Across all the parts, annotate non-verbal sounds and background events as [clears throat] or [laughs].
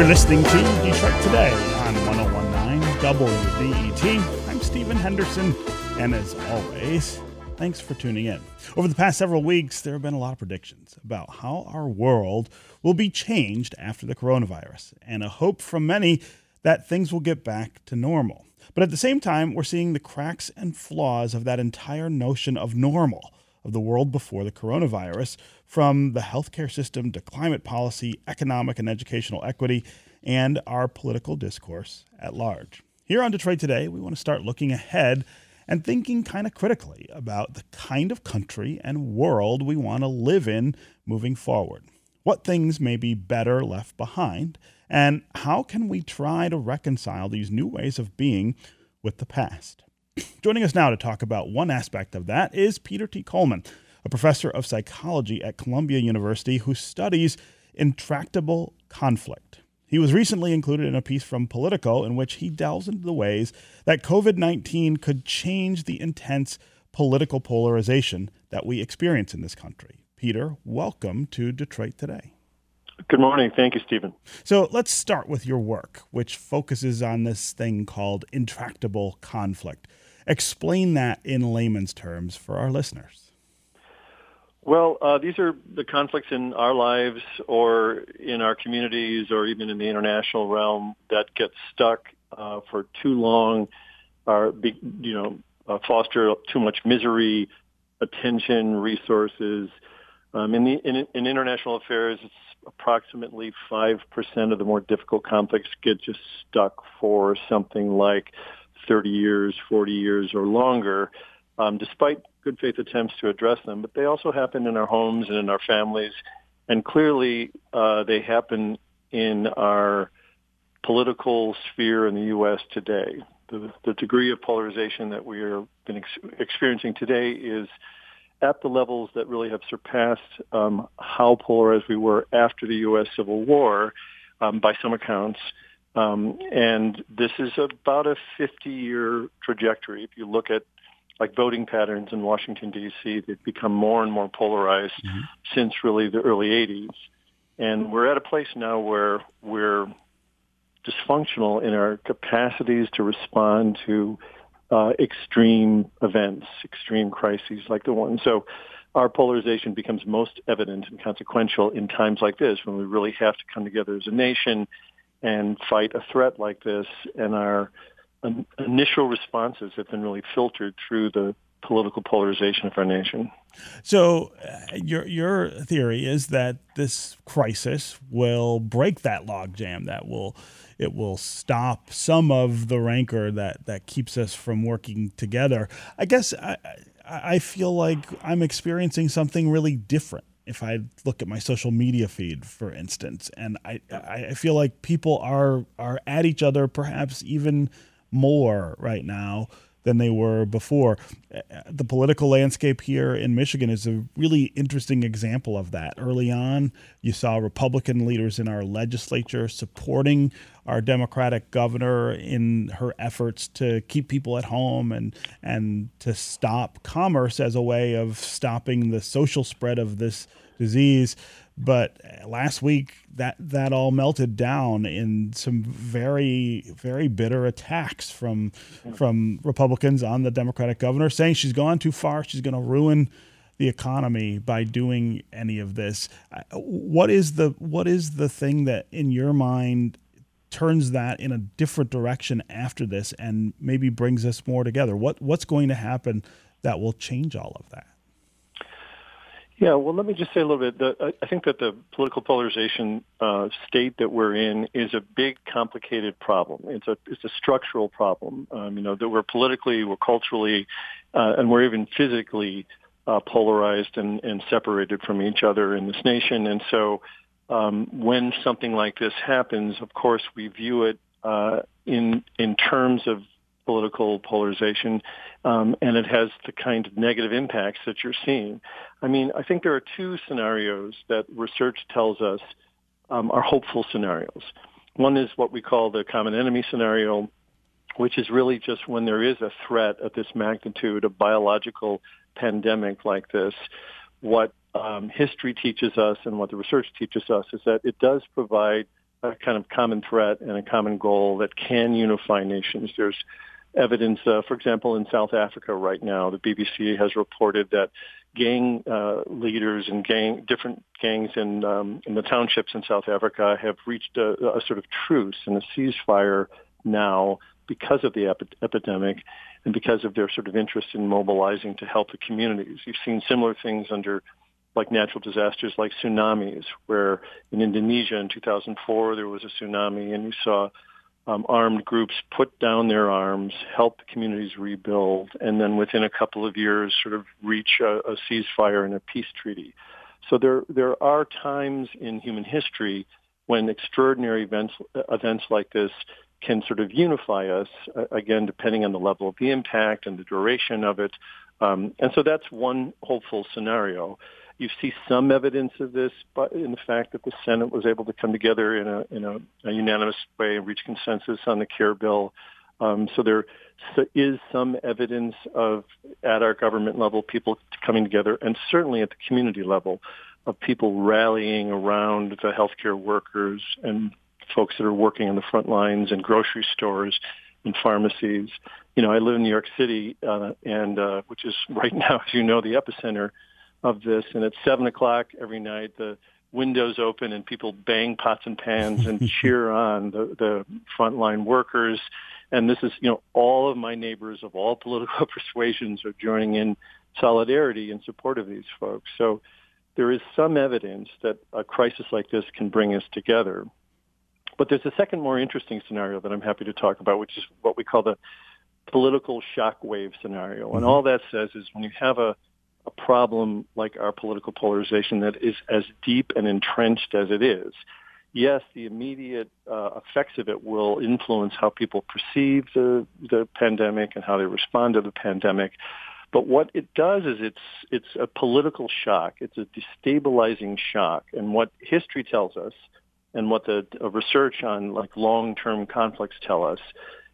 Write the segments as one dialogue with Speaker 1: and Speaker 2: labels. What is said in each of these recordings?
Speaker 1: You're listening to Detroit Today on 1019 WDET. I'm Stephen Henderson, and as always, thanks for tuning in. Over the past several weeks, there have been a lot of predictions about how our world will be changed after the coronavirus, and a hope from many that things will get back to normal. But at the same time, we're seeing the cracks and flaws of that entire notion of normal, of the world before the coronavirus, from the healthcare system to climate policy, economic and educational equity, and our political discourse at large. Here on Detroit Today, we want to start looking ahead and thinking kind of critically about the kind of country and world we want to live in moving forward. What things may be better left behind, and how can we try to reconcile these new ways of being with the past? Joining us now to talk about one aspect of that is Peter T. Coleman, a professor of psychology at Columbia University who studies intractable conflict. He was recently included in a piece from Politico in which he delves into the ways that COVID 19 could change the intense political polarization that we experience in this country. Peter, welcome to Detroit Today.
Speaker 2: Good morning. Thank you, Stephen.
Speaker 1: So let's start with your work, which focuses on this thing called intractable conflict. Explain that in layman's terms for our listeners.
Speaker 2: Well, uh, these are the conflicts in our lives or in our communities or even in the international realm that get stuck uh, for too long, or, be, you know, uh, foster too much misery, attention, resources. Um, in, the, in, in international affairs, it's approximately 5% of the more difficult conflicts get just stuck for something like 30 years, 40 years, or longer, um, despite good faith attempts to address them. But they also happen in our homes and in our families. And clearly, uh, they happen in our political sphere in the U.S. today. The, the degree of polarization that we are been ex- experiencing today is at the levels that really have surpassed um, how polarized we were after the U.S. Civil War um, by some accounts. Um, and this is about a 50-year trajectory. If you look at like voting patterns in Washington D.C., they've become more and more polarized mm-hmm. since really the early 80s. And we're at a place now where we're dysfunctional in our capacities to respond to uh, extreme events, extreme crises like the one. So our polarization becomes most evident and consequential in times like this when we really have to come together as a nation and fight a threat like this. And our initial responses have been really filtered through the political polarization of our nation.
Speaker 1: So, uh, your your theory is that this crisis will break that logjam. That will it will stop some of the rancor that that keeps us from working together. I guess I I feel like I'm experiencing something really different if I look at my social media feed, for instance, and I I feel like people are are at each other perhaps even more right now than they were before. Uh, the political landscape here in Michigan is a really interesting example of that. Early on, you saw Republican leaders in our legislature supporting our Democratic governor in her efforts to keep people at home and and to stop commerce as a way of stopping the social spread of this disease. But last week, that that all melted down in some very very bitter attacks from from Republicans on the Democratic governor, saying she's gone too far. She's going to ruin the economy by doing any of this. What is the what is the thing that in your mind turns that in a different direction after this and maybe brings us more together? What what's going to happen that will change all of that?
Speaker 2: Yeah, well, let me just say a little bit. The, I think that the political polarization uh, state that we're in is a big, complicated problem. It's a it's a structural problem. Um, you know that we're politically, we're culturally, uh, and we're even physically uh, polarized and, and separated from each other in this nation. And so, um, when something like this happens, of course, we view it uh, in in terms of political polarization, um, and it has the kind of negative impacts that you're seeing. I mean, I think there are two scenarios that research tells us um, are hopeful scenarios. One is what we call the common enemy scenario, which is really just when there is a threat of this magnitude, a biological pandemic like this. What um, history teaches us and what the research teaches us is that it does provide a kind of common threat and a common goal that can unify nations. There's evidence, uh, for example, in South Africa right now, the BBC has reported that gang uh, leaders and gang different gangs in um, in the townships in South Africa have reached a, a sort of truce and a ceasefire now because of the epi- epidemic and because of their sort of interest in mobilizing to help the communities. You've seen similar things under like natural disasters like tsunamis, where in Indonesia in 2004 there was a tsunami and you saw um, armed groups put down their arms, help communities rebuild, and then within a couple of years sort of reach a, a ceasefire and a peace treaty. So there, there are times in human history when extraordinary events, events like this can sort of unify us, uh, again, depending on the level of the impact and the duration of it. Um, and so that's one hopeful scenario. You see some evidence of this but in the fact that the Senate was able to come together in a, in a, a unanimous way and reach consensus on the CARE bill. Um, so there is some evidence of, at our government level, people coming together, and certainly at the community level, of people rallying around the healthcare workers and folks that are working on the front lines in grocery stores and pharmacies. You know, I live in New York City, uh, and uh, which is right [laughs] now, as you know, the epicenter of this. And at seven o'clock every night, the windows open and people bang pots and pans and [laughs] cheer on the, the frontline workers. And this is, you know, all of my neighbors of all political [laughs] persuasions are joining in solidarity in support of these folks. So there is some evidence that a crisis like this can bring us together. But there's a second more interesting scenario that I'm happy to talk about, which is what we call the political shockwave scenario. And mm-hmm. all that says is when you have a a problem like our political polarization that is as deep and entrenched as it is, yes, the immediate uh, effects of it will influence how people perceive the, the pandemic and how they respond to the pandemic. But what it does is it's it's a political shock. It's a destabilizing shock. And what history tells us, and what the research on like long-term conflicts tell us,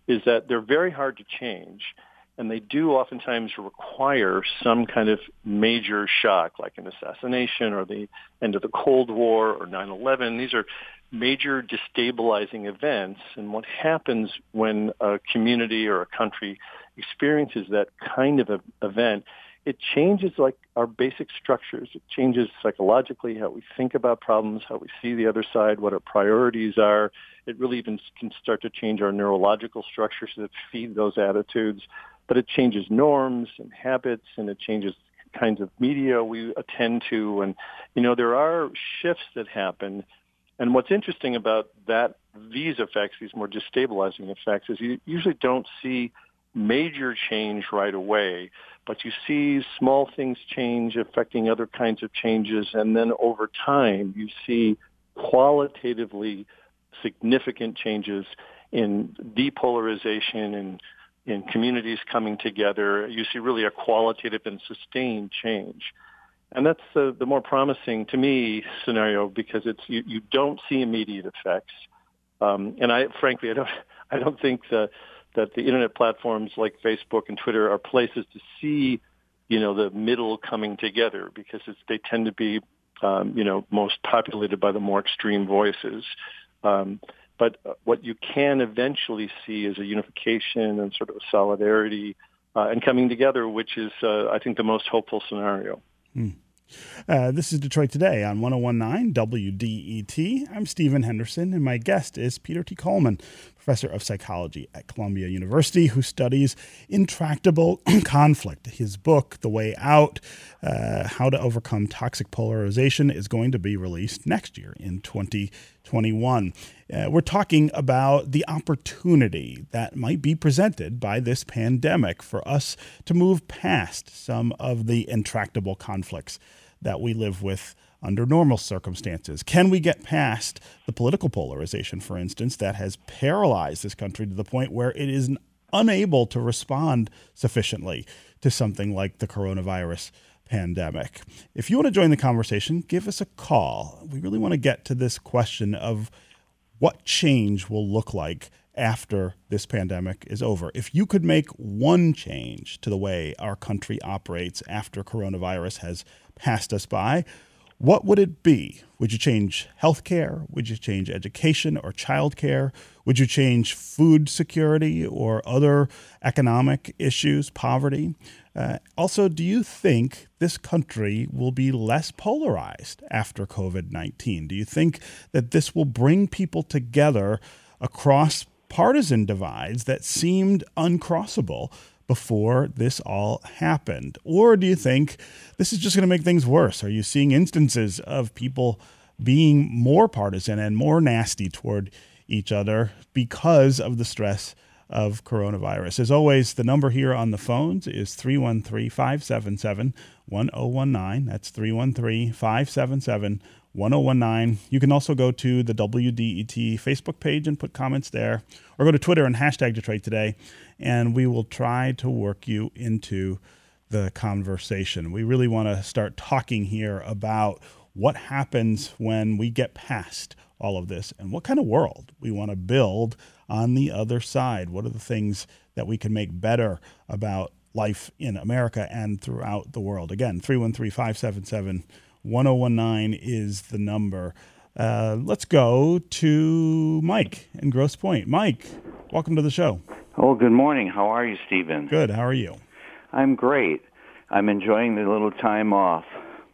Speaker 2: is that they're very hard to change and they do oftentimes require some kind of major shock, like an assassination or the end of the Cold War or 9/11. These are major destabilizing events, and what happens when a community or a country experiences that kind of event, it changes like our basic structures. It changes psychologically how we think about problems, how we see the other side, what our priorities are. It really even can start to change our neurological structures that feed those attitudes but it changes norms and habits and it changes kinds of media we attend to. And you know there are shifts that happen. And what's interesting about that these effects these more destabilizing effects is you usually don't see major change right away but you see small things change affecting other kinds of changes. And then over time you see qualitatively significant changes in depolarization and in communities coming together, you see really a qualitative and sustained change. And that's the, the more promising to me scenario because it's you, you don't see immediate effects. Um, and I frankly I don't [laughs] I don't think that that the internet platforms like Facebook and Twitter are places to see you know the middle coming together because it's, they tend to be um, you know most populated by the more extreme voices. Um, but uh, what you can eventually see is a unification and sort of a solidarity uh, and coming together, which is, uh, I think, the most hopeful scenario.
Speaker 1: Hmm. Uh, this is Detroit Today on 1019 WDET. I'm Stephen Henderson, and my guest is Peter T. Coleman, professor of psychology at Columbia University, who studies intractable [clears throat] conflict. His book, The Way Out uh, How to Overcome Toxic Polarization, is going to be released next year in 2021. Uh, we're talking about the opportunity that might be presented by this pandemic for us to move past some of the intractable conflicts that we live with under normal circumstances? Can we get past the political polarization, for instance, that has paralyzed this country to the point where it is unable to respond sufficiently to something like the coronavirus pandemic? If you want to join the conversation, give us a call. We really want to get to this question of what change will look like after this pandemic is over. If you could make one change to the way our country operates after coronavirus has passed us by, what would it be? Would you change healthcare? Would you change education or childcare? Would you change food security or other economic issues, poverty? Uh, also, do you think this country will be less polarized after COVID 19? Do you think that this will bring people together across partisan divides that seemed uncrossable before this all happened? Or do you think this is just going to make things worse? Are you seeing instances of people being more partisan and more nasty toward each other because of the stress of coronavirus? As always, the number here on the phones is 313 577 1019. That's 313 577 1019. You can also go to the WDET Facebook page and put comments there, or go to Twitter and hashtag Detroit Today, and we will try to work you into the conversation. We really want to start talking here about what happens when we get past all of this and what kind of world we want to build on the other side. What are the things that we can make better about life in America and throughout the world? Again, 313 577 1019 is the number. Uh, let's go to Mike in Grosse Pointe. Mike, welcome to the show.
Speaker 3: Oh, good morning. How are you, Stephen?
Speaker 1: Good. How are you?
Speaker 3: I'm great. I'm enjoying the little time off.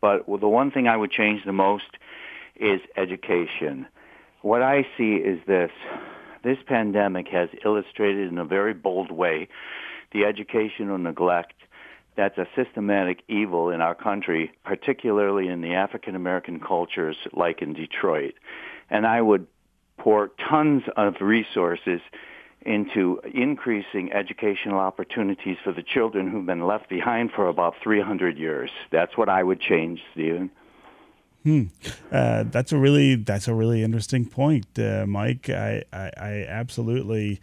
Speaker 3: But the one thing I would change the most is education. What I see is this. This pandemic has illustrated in a very bold way the educational neglect that's a systematic evil in our country, particularly in the African American cultures like in Detroit. And I would pour tons of resources into increasing educational opportunities for the children who've been left behind for about 300 years. That's what I would change, Stephen.
Speaker 1: Hmm. Uh, that's a really that's a really interesting point, uh, Mike. I, I, I absolutely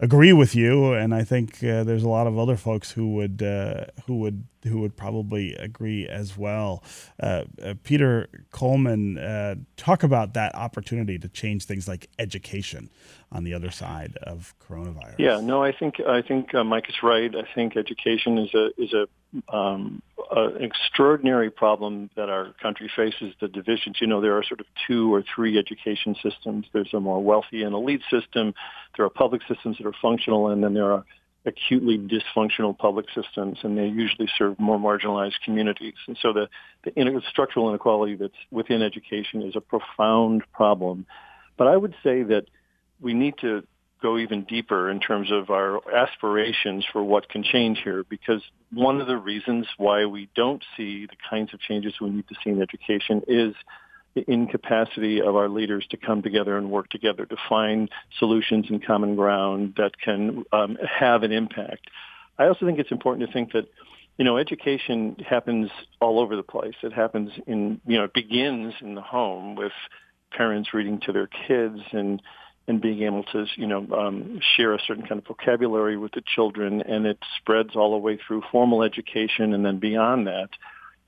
Speaker 1: agree with you, and I think uh, there's a lot of other folks who would uh, who would who would probably agree as well. Uh, uh Peter Coleman, uh, talk about that opportunity to change things like education on the other side of coronavirus.
Speaker 2: Yeah, no, I think I think uh, Mike is right. I think education is a is a um, an extraordinary problem that our country faces. The divisions, you know, there are sort of two or three education systems. There's a more wealthy and elite system. There are public systems that are functional, and then there are acutely dysfunctional public systems, and they usually serve more marginalized communities. And so the, the structural inequality that's within education is a profound problem. But I would say that we need to go even deeper in terms of our aspirations for what can change here because one of the reasons why we don't see the kinds of changes we need to see in education is the incapacity of our leaders to come together and work together to find solutions and common ground that can um, have an impact. I also think it's important to think that you know, education happens all over the place. It happens in, you know, it begins in the home with parents reading to their kids and and being able to, you know, um, share a certain kind of vocabulary with the children, and it spreads all the way through formal education and then beyond that.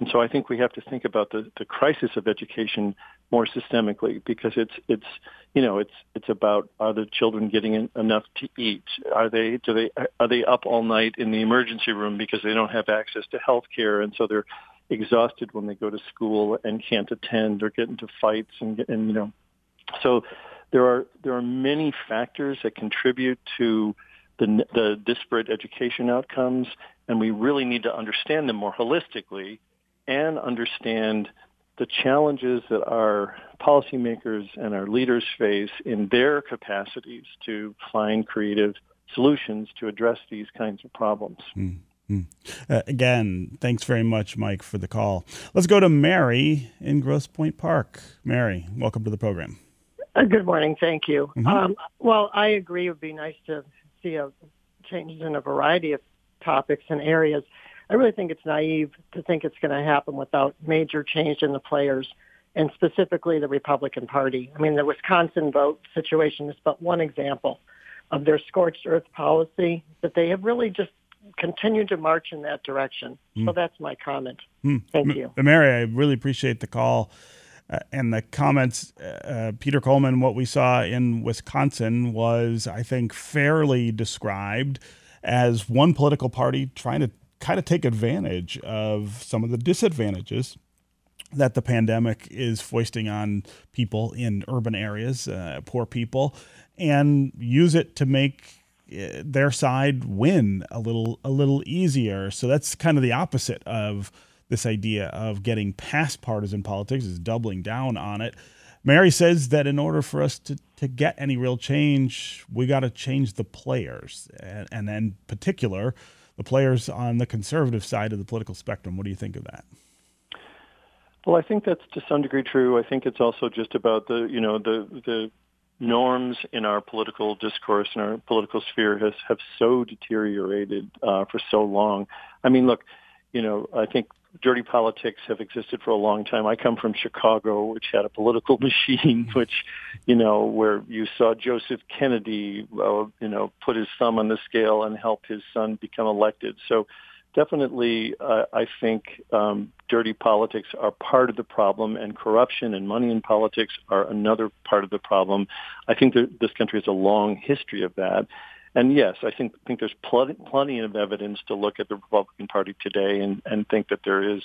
Speaker 2: And so I think we have to think about the, the crisis of education more systemically because it's it's you know it's it's about are the children getting in, enough to eat? Are they do they are they up all night in the emergency room because they don't have access to health care and so they're exhausted when they go to school and can't attend or get into fights and and you know so there are there are many factors that contribute to the, the disparate education outcomes, and we really need to understand them more holistically and understand the challenges that our policymakers and our leaders face in their capacities to find creative solutions to address these kinds of problems.
Speaker 1: Mm-hmm. Uh, again, thanks very much, Mike, for the call. Let's go to Mary in Grosse Pointe Park. Mary, welcome to the program.
Speaker 4: Uh, good morning. Thank you. Mm-hmm. Um, well, I agree. It would be nice to see a changes in a variety of topics and areas. I really think it's naive to think it's going to happen without major change in the players and specifically the Republican Party. I mean, the Wisconsin vote situation is but one example of their scorched earth policy that they have really just continued to march in that direction. Mm. So that's my comment. Mm. Thank M- you.
Speaker 1: Mary, I really appreciate the call. Uh, and the comments, uh, uh, Peter Coleman, what we saw in Wisconsin was, I think, fairly described as one political party trying to kind of take advantage of some of the disadvantages that the pandemic is foisting on people in urban areas, uh, poor people, and use it to make uh, their side win a little a little easier. So that's kind of the opposite of this idea of getting past partisan politics is doubling down on it. Mary says that in order for us to, to get any real change, we got to change the players, and, and in particular, the players on the conservative side of the political spectrum. What do you think of that?
Speaker 2: Well, I think that's to some degree true. I think it's also just about the you know the the norms in our political discourse and our political sphere has have so deteriorated uh, for so long. I mean, look, you know, I think dirty politics have existed for a long time. I come from Chicago, which had a political [laughs] machine, which, you know, where you saw Joseph Kennedy, uh, you know, put his thumb on the scale and help his son become elected. So definitely, uh, I think um, dirty politics are part of the problem, and corruption and money in politics are another part of the problem. I think that this country has a long history of that. And yes, I think think there's plenty, plenty of evidence to look at the Republican Party today and, and think that there is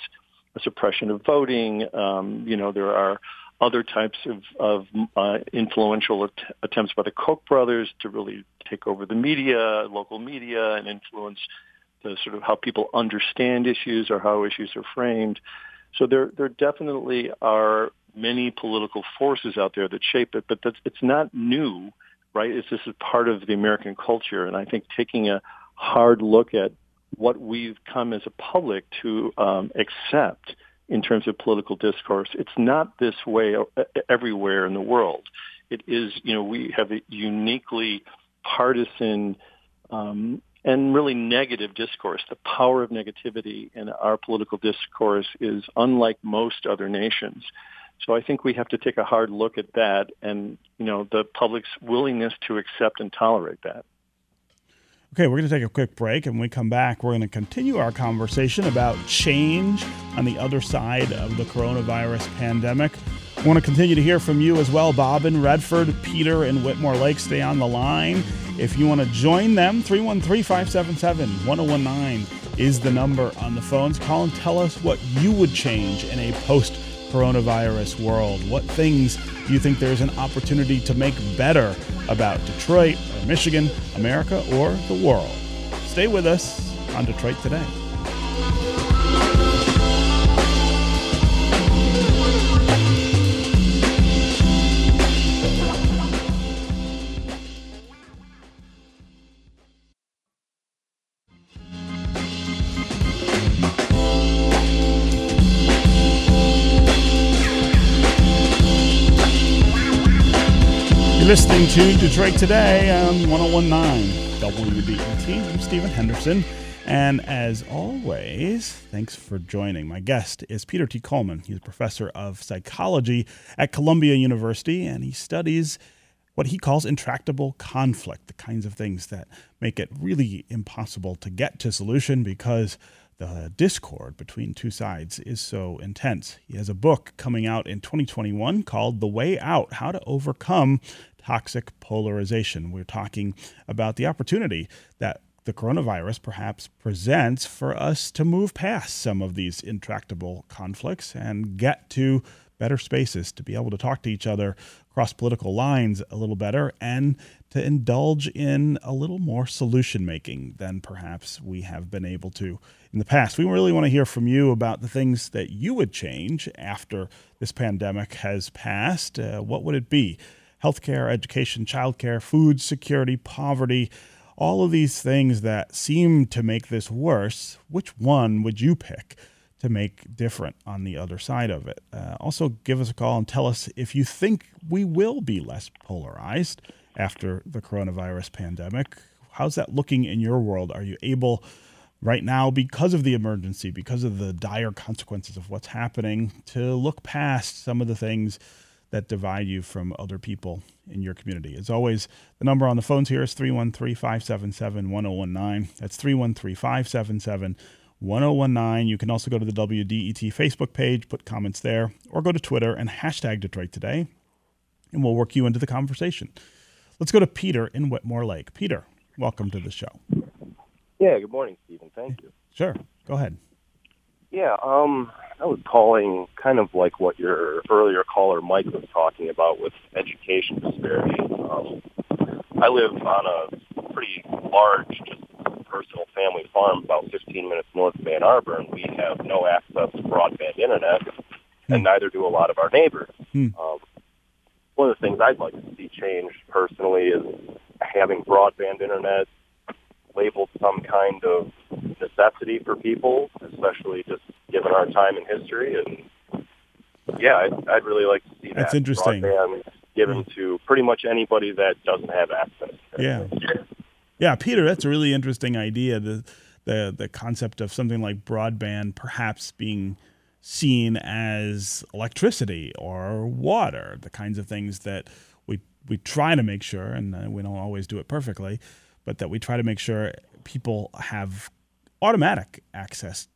Speaker 2: a suppression of voting. Um, you know, there are other types of, of uh, influential att- attempts by the Koch brothers to really take over the media, local media, and influence the sort of how people understand issues or how issues are framed. So there, there definitely are many political forces out there that shape it, but that's, it's not new right? It's, this is part of the American culture, and I think taking a hard look at what we've come as a public to um, accept in terms of political discourse. It's not this way everywhere in the world. It is, you know, we have a uniquely partisan um, and really negative discourse. The power of negativity in our political discourse is unlike most other nations. So I think we have to take a hard look at that and, you know, the public's willingness to accept and tolerate that.
Speaker 1: Okay, we're going to take a quick break. And when we come back, we're going to continue our conversation about change on the other side of the coronavirus pandemic. I want to continue to hear from you as well, Bob in Redford, Peter in Whitmore Lake. Stay on the line. If you want to join them, 313 577 1019 is the number on the phones. Call and tell us what you would change in a post coronavirus world? What things do you think there's an opportunity to make better about Detroit or Michigan, America, or the world? Stay with us on Detroit Today. To Detroit Today on 1019 WDET. I'm Stephen Henderson. And as always, thanks for joining. My guest is Peter T. Coleman. He's a professor of psychology at Columbia University, and he studies what he calls intractable conflict, the kinds of things that make it really impossible to get to solution because the discord between two sides is so intense. He has a book coming out in 2021 called The Way Out How to Overcome Toxic Polarization. We're talking about the opportunity that the coronavirus perhaps presents for us to move past some of these intractable conflicts and get to better spaces to be able to talk to each other across political lines a little better and to indulge in a little more solution making than perhaps we have been able to in the past. We really want to hear from you about the things that you would change after this pandemic has passed. Uh, what would it be? Healthcare, education, childcare, food security, poverty, all of these things that seem to make this worse. Which one would you pick? to make different on the other side of it. Uh, also, give us a call and tell us if you think we will be less polarized after the coronavirus pandemic. How's that looking in your world? Are you able right now, because of the emergency, because of the dire consequences of what's happening, to look past some of the things that divide you from other people in your community. As always, the number on the phones here is 313 577 1019. That's 313 577 1019. You can also go to the WDET Facebook page, put comments there, or go to Twitter and hashtag Detroit Today, and we'll work you into the conversation. Let's go to Peter in Whitmore Lake. Peter, welcome to the show.
Speaker 5: Yeah, good morning, Stephen. Thank you.
Speaker 1: Sure. Go ahead.
Speaker 5: Yeah, um, I was calling kind of like what your earlier caller Mike was talking about with education disparity. Um, I live on a pretty large, just personal family farm about 15 minutes north of Ann Arbor, and we have no access to broadband internet, and neither do a lot of our neighbors.
Speaker 1: Hmm.
Speaker 5: Um, one of the things I'd like to see changed personally is having broadband internet labeled some kind of necessity for people, especially just given our time in history. And yeah, I'd, I'd really like to see
Speaker 1: That's
Speaker 5: that
Speaker 1: interesting.
Speaker 5: broadband given to pretty much anybody that doesn't have access.
Speaker 1: Yeah. Yeah, Peter, that's a really interesting idea. The the the concept of something like broadband perhaps being seen as electricity or water, the kinds of things that we we try to make sure, and uh, we don't always do it perfectly, but that we try to make sure people have automatic access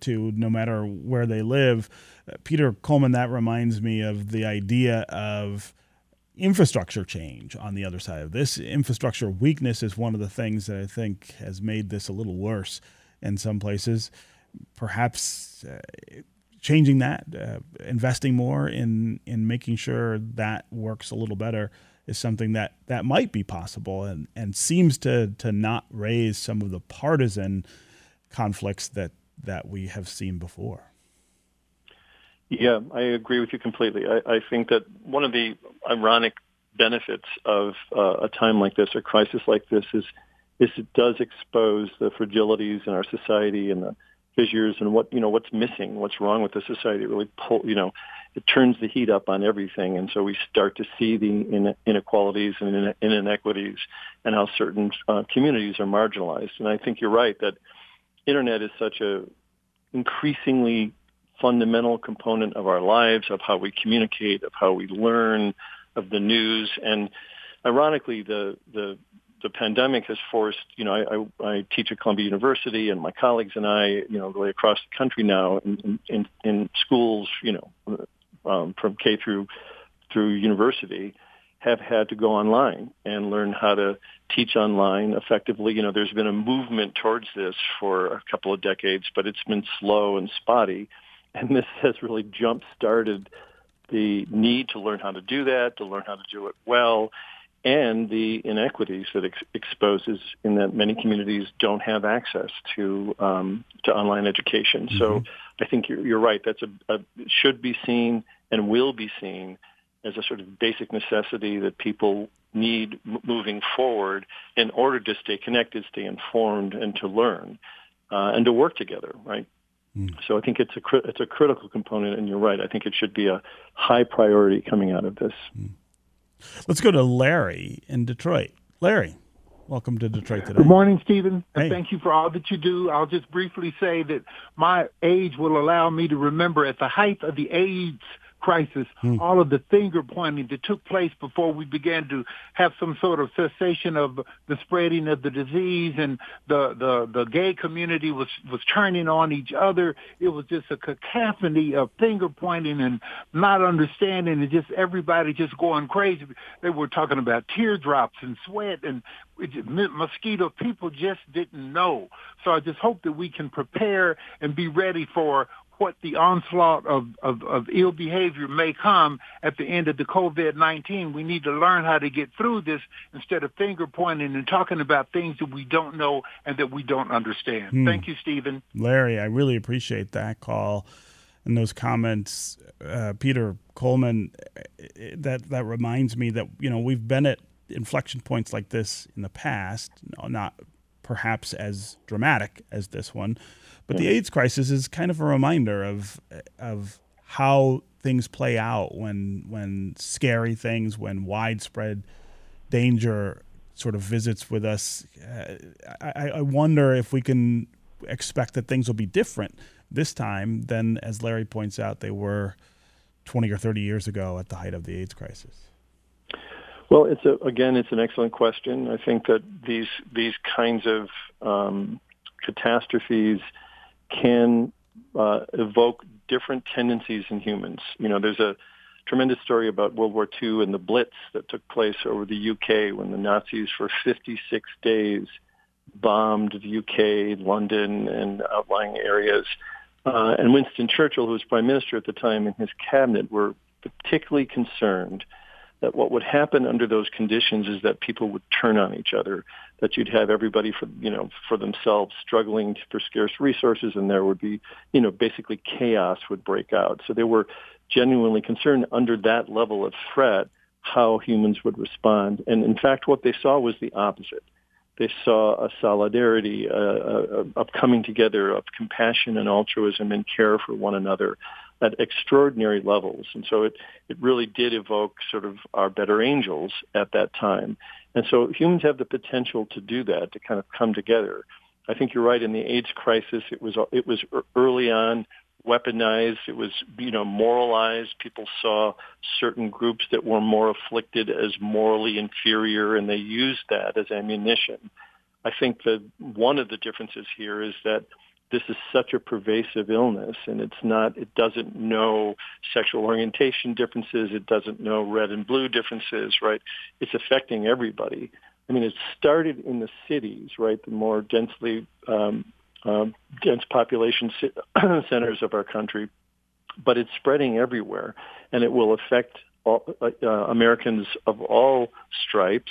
Speaker 1: to no matter where they live. Uh, Peter Coleman, that reminds me of the idea of infrastructure change on the other side of this. Infrastructure weakness is one of the things that I think has made this a little worse in some places. Perhaps uh, changing that, uh, investing more in in making sure that works a little better is something that that might be possible and and seems to to not raise some of the partisan conflicts that that we have seen before.
Speaker 2: Yeah, I agree with you completely. I, I think that one of the ironic benefits of uh, a time like this, a crisis like this, is is it does expose the fragilities in our society and the fissures and what you know what's missing, what's wrong with the society. It really pull, you know, it turns the heat up on everything, and so we start to see the inequalities and inequities and how certain uh, communities are marginalized. And I think you're right that internet is such a increasingly fundamental component of our lives, of how we communicate, of how we learn, of the news. And ironically, the the the pandemic has forced, you know, I, I, I teach at Columbia University, and my colleagues and I, you know, really across the country now in, in, in schools, you know, um, from K through through university, have had to go online and learn how to teach online effectively. You know, there's been a movement towards this for a couple of decades, but it's been slow and spotty and this has really jump started the need to learn how to do that, to learn how to do it well, and the inequities that it ex- exposes in that many communities don't have access to um, to online education. Mm-hmm. So I think you're, you're right. That's a, a should be seen and will be seen as a sort of basic necessity that people need m- moving forward in order to stay connected, stay informed, and to learn uh, and to work together. Right. Mm. So I think it's a it's a critical component, and you're right. I think it should be a high priority coming out of this.
Speaker 1: Mm. Let's go to Larry in Detroit. Larry, welcome to Detroit today.
Speaker 6: Good morning, Stephen.
Speaker 1: Hey.
Speaker 6: Thank you for all that you do. I'll just briefly say that my age will allow me to remember at the height of the AIDS crisis, hmm. all of the finger pointing that took place before we began to have some sort of cessation of the spreading of the disease and the, the, the gay community was, was turning on each other. It was just a cacophony of finger pointing and not understanding and just everybody just going crazy. They were talking about teardrops and sweat and mosquito. People just didn't know. So I just hope that we can prepare and be ready for what the onslaught of, of, of ill behavior may come at the end of the COVID-19. We need to learn how to get through this instead of finger pointing and talking about things that we don't know and that we don't understand. Hmm. Thank you, Stephen.
Speaker 1: Larry, I really appreciate that call and those comments. Uh, Peter Coleman, that, that reminds me that, you know, we've been at inflection points like this in the past, not perhaps as dramatic as this one, but the AIDS crisis is kind of a reminder of of how things play out when when scary things, when widespread danger sort of visits with us. Uh, I, I wonder if we can expect that things will be different this time than, as Larry points out, they were 20 or 30 years ago at the height of the AIDS crisis.
Speaker 2: Well, it's a, again, it's an excellent question. I think that these these kinds of um, catastrophes can uh, evoke different tendencies in humans. You know, there's a tremendous story about World War II and the Blitz that took place over the UK when the Nazis for 56 days bombed the UK, London, and outlying areas. uh, and Winston Churchill, who was prime minister at the time, and his cabinet were particularly concerned that what would happen under those conditions is that people would turn on each other, that you'd have everybody for you know for themselves struggling for scarce resources, and there would be you know basically chaos would break out. So they were genuinely concerned under that level of threat how humans would respond, and in fact, what they saw was the opposite. They saw a solidarity, a, a, a coming together of compassion and altruism and care for one another at extraordinary levels. And so it, it really did evoke sort of our better angels at that time. And so humans have the potential to do that, to kind of come together. I think you're right. In the AIDS crisis, it was it was early on weaponized. It was you know moralized. People saw certain groups that were more afflicted as morally inferior, and they used that as ammunition. I think that one of the differences here is that this is such a pervasive illness and it's not it doesn't know sexual orientation differences it doesn't know red and blue differences right? It's affecting everybody. I mean it started in the cities right? The more densely um, um, dense population [clears throat] centers of our country but it's spreading everywhere and it will affect all, uh, uh, americans of all stripes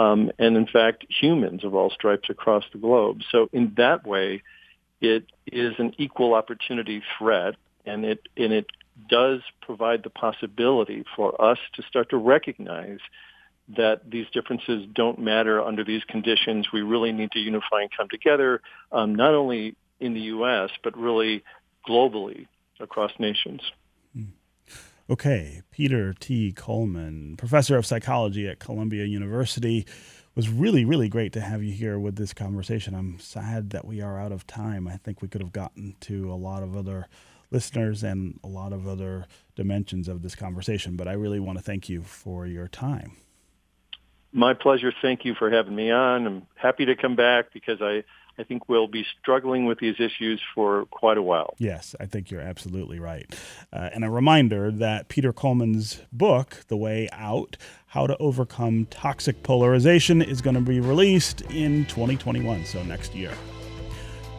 Speaker 2: um, and in fact humans of all stripes across the globe. So in that way it is an equal opportunity threat, and it and it does provide the possibility for us to start to recognize that these differences don't matter under these conditions. We really need to unify and come together, um, not only in the U.S. but really globally across nations. Hmm.
Speaker 1: Okay, Peter T. Coleman, professor of psychology at Columbia University was really, really great to have you here with this conversation. I'm sad that we are out of time. I think we could have gotten to a lot of other listeners and a lot of other dimensions of this conversation, but I really want to thank you for your time.
Speaker 2: My pleasure. Thank you for having me on. I'm happy to come back because I I think we'll be struggling with these issues for quite a while.
Speaker 1: Yes, I think you're absolutely right. Uh, and a reminder that Peter Coleman's book, The Way Out How to Overcome Toxic Polarization, is going to be released in 2021, so next year.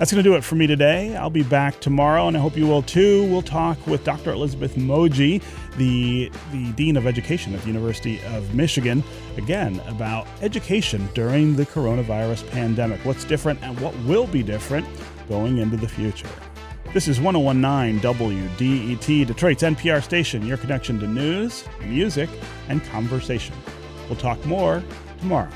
Speaker 1: That's going to do it for me today. I'll be back tomorrow, and I hope you will too. We'll talk with Dr. Elizabeth Moje, the, the Dean of Education at the University of Michigan, again about education during the coronavirus pandemic. What's different and what will be different going into the future. This is 1019 WDET, Detroit's NPR station, your connection to news, music, and conversation. We'll talk more tomorrow.